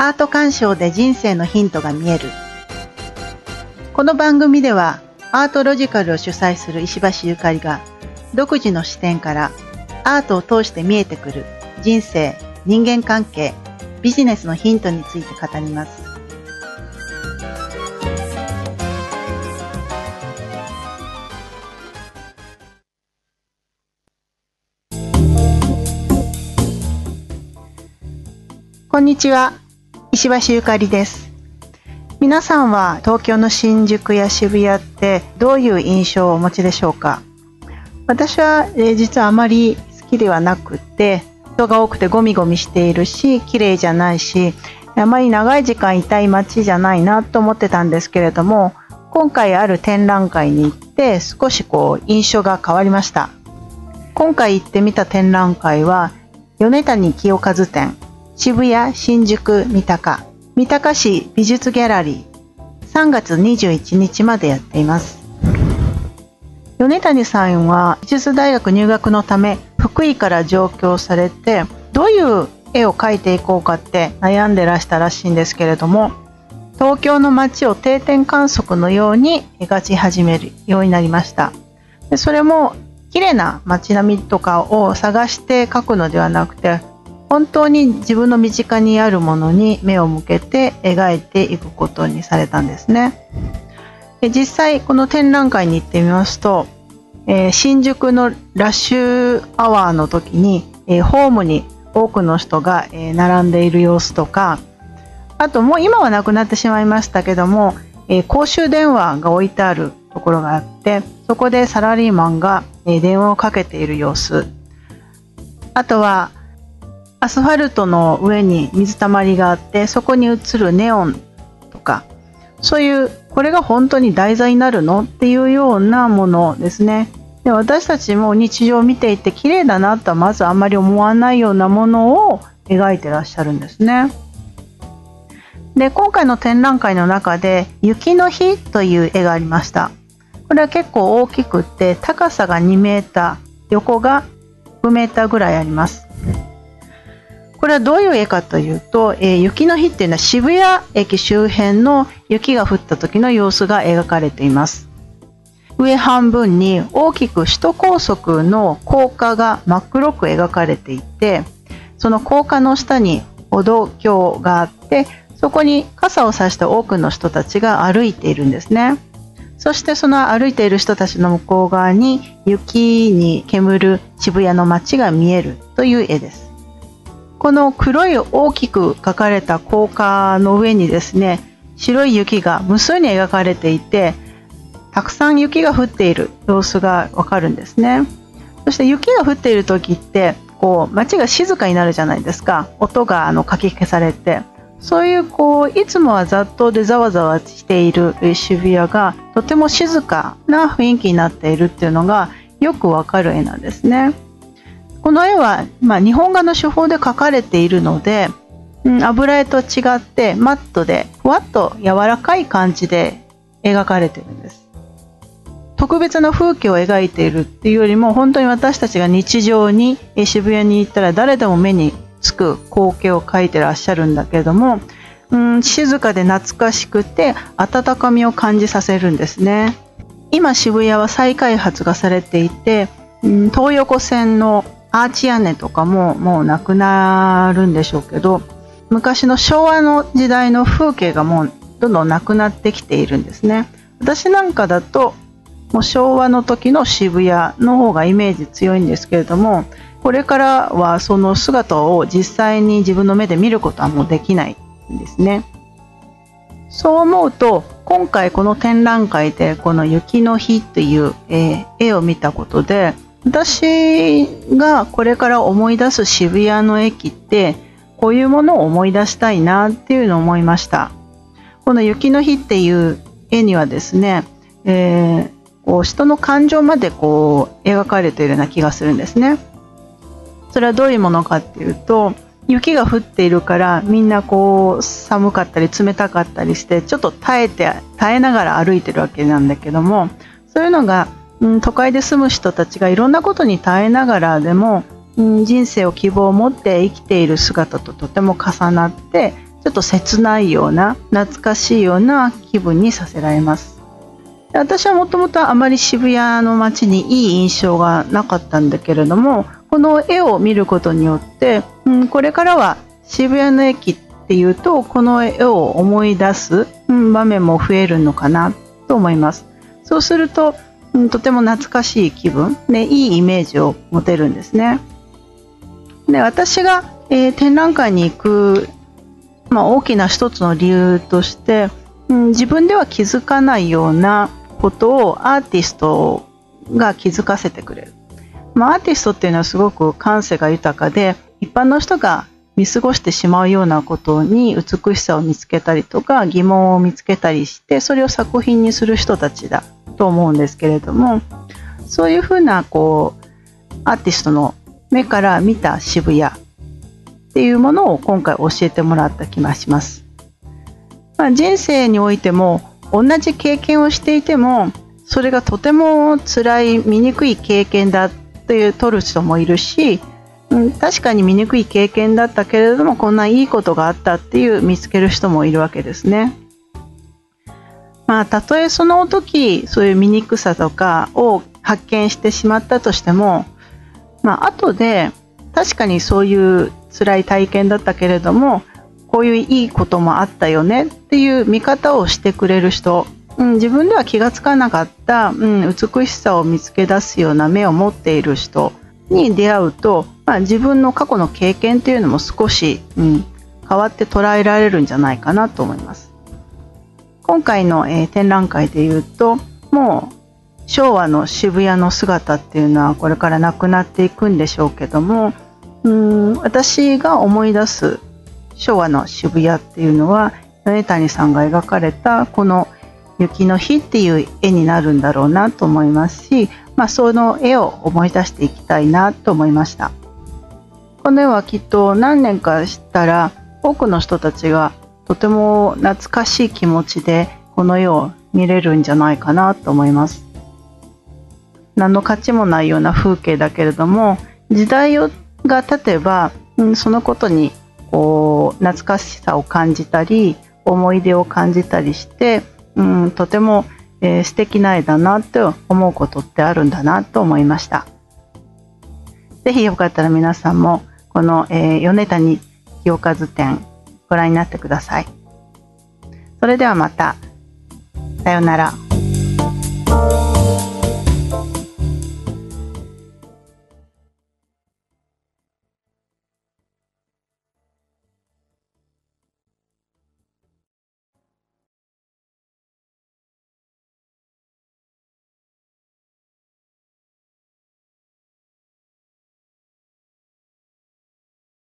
アート鑑賞で人生のヒントが見える。この番組ではアートロジカルを主催する石橋ゆかりが独自の視点からアートを通して見えてくる人生人間関係ビジネスのヒントについて語ります。こんにちは。石橋ゆかりです。皆さんは東京の新宿や渋谷ってどういう印象をお持ちでしょうか？私は、え、実はあまり好きではなくて人が多くてゴミゴミしているし綺麗じゃないしあまり長い時間いたい街じゃないなと思ってたんですけれども今回ある展覧会に行って少しこう印象が変わりました。今回行ってみた展覧会は米谷清和展渋谷、新宿、三鷹、三鷹市美術ギャラリー、3月21日までやっています。米谷さんは美術大学入学のため福井から上京されてどういう絵を描いていこうかって悩んでらしたらしいんですけれども東京の街を定点観測のように描き始めるようになりました。でそれも綺麗な街並みとかを探して描くのではなくて本当に自分の身近にあるものに目を向けて描いていくことにされたんですね。で実際この展覧会に行ってみますと、えー、新宿のラッシュアワーの時に、えー、ホームに多くの人が、えー、並んでいる様子とかあともう今はなくなってしまいましたけども、え公衆電話が置いてあるところがあってそこでサラリーマンが、え電話をかけている様子あとはアスファルトの上に水たまりがあってそこに映るネオンとかそういうこれが本当に題材になるのっていうようなものですね。で私たちも日常を見ていて綺麗だなとはまずあんまり思わないようなものを描いてらっしゃるんですね。で今回の展覧会の中で「雪の日」という絵がありました。これは結構大きくって高さが2メーター横が6メーターぐらいあります。これはどういう絵かというと、えー、雪の日っていうのは渋谷駅周辺の雪が降った時の様子が描かれています。上半分に大きく首都高速の高架が真っ黒く描かれていて、その高架の下に歩道橋があって、そこに傘を差した多くの人たちが歩いているんですね。そしてその歩いている人たちの向こう側に雪に煙る渋谷の街が見えるという絵です。この黒い大きく描かれた高架の上にですね白い雪が無数に描かれていてたくさん雪が降っている様子がわかるんですね。そして雪が降っている時ってこう街が静かになるじゃないですか。音があのかき消されて。そういうこういつもは雑踏でざわざわしている渋谷がとても静かな雰囲気になっているっていうのがよくわかる絵なんですね。この絵は、まあ、日本画の手法で描かれているので、うん、油絵と違ってマットでふわっと柔らかい感じで描かれてるんです。特別な風景を描いているっていうよりも本当に私たちが日常に渋谷に行ったら誰でも目につく光景を描いてらっしゃるんだけれども、うん、静かで懐かしくて温かみを感じさせるんですね。今渋谷は再開発がされていて、うん、東横線のアーチ屋根とかももうなくなるんでしょうけど昔の昭和の時代の風景がもうどんどんなくなってきているんですね。私なんかだともう昭和の時の渋谷の方がイメージ強いんですけれどもこれからはその姿を実際に自分の目で見ることはもうできないんですね。そう思うと今回この展覧会でこの雪の日っていう、えー、絵を見たことで私がこれから思い出す渋谷の駅ってこういうものを思い出したいなっていうのを思いました。この雪の日っていう絵にはですね、えー、こう人の感情までこう描かれているような気がするんですね。それはどういうものかっていうと雪が降っているからみんなこう寒かったり冷たかったりしてちょっと耐えて耐えながら歩いてるわけなんだけどもそういうのがうん、都会で住む人たちがいろんなことに耐えながらでも、うん、人生を希望を持って生きている姿ととても重なってちょっと切ないような懐かしいような気分にさせられます。私はもともとあまり渋谷の街にいい印象がなかったんだけれどもこの絵を見ることによって、うん、これからは渋谷の駅っていうとこの絵を思い出す、うん、場面も増えるのかなと思います。そうすると、うん、とても懐かしい気分、ね、いいイメージを持てるんですね。で私が、えー、展覧会に行くまあ、大きな一つの理由として、うん、自分では気づかないようなことをアーティストが気づかせてくれる、まあ、アーティストっていうのはすごく感性が豊かで一般の人が見過ごしてしまうようなことに美しさを見つけたりとか疑問を見つけたりしてそれを作品にする人たちだ。と思うんですけれどもそういうふうなこうアーティストの目から見た渋谷っていうものを今回教えてもらった気がします。まあ、人生においても同じ経験をしていてもそれがとても辛い醜い経験だっていう取る人もいるし、うん、確かに醜い経験だったけれどもこんないいことがあったっていう見つける人もいるわけですね。まあ、たとえその時そういう醜さとかを発見してしまったとしても、まあ後で確かにそういう辛い体験だったけれどもこういういいこともあったよねっていう見方をしてくれる人、うん、自分では気がつかなかった、うん、美しさを見つけ出すような目を持っている人に出会うと、まあ、自分の過去の経験っていうのも少し、うん、変わって捉えられるんじゃないかなと思います。今回の、えー、展覧会でいうともう昭和の渋谷の姿っていうのはこれからなくなっていくんでしょうけどもうん私が思い出す昭和の渋谷っていうのは米谷さんが描かれたこの「雪の日」っていう絵になるんだろうなと思いますし、まあ、その絵を思い出していきたいなと思いました。この絵はきっと何年かしたら多くの人たちがとても懐かしい気持ちでこの絵を見れるんじゃないかなと思います何の価値もないような風景だけれども時代が経てば、うん、そのことにこう懐かしさを感じたり思い出を感じたりして、うん、とても、えー、素敵な絵だなと思うことってあるんだなと思いました。ぜひよかったら皆さんもこの、えー、米谷清和展ご覧になってください。それではまた。さようなら。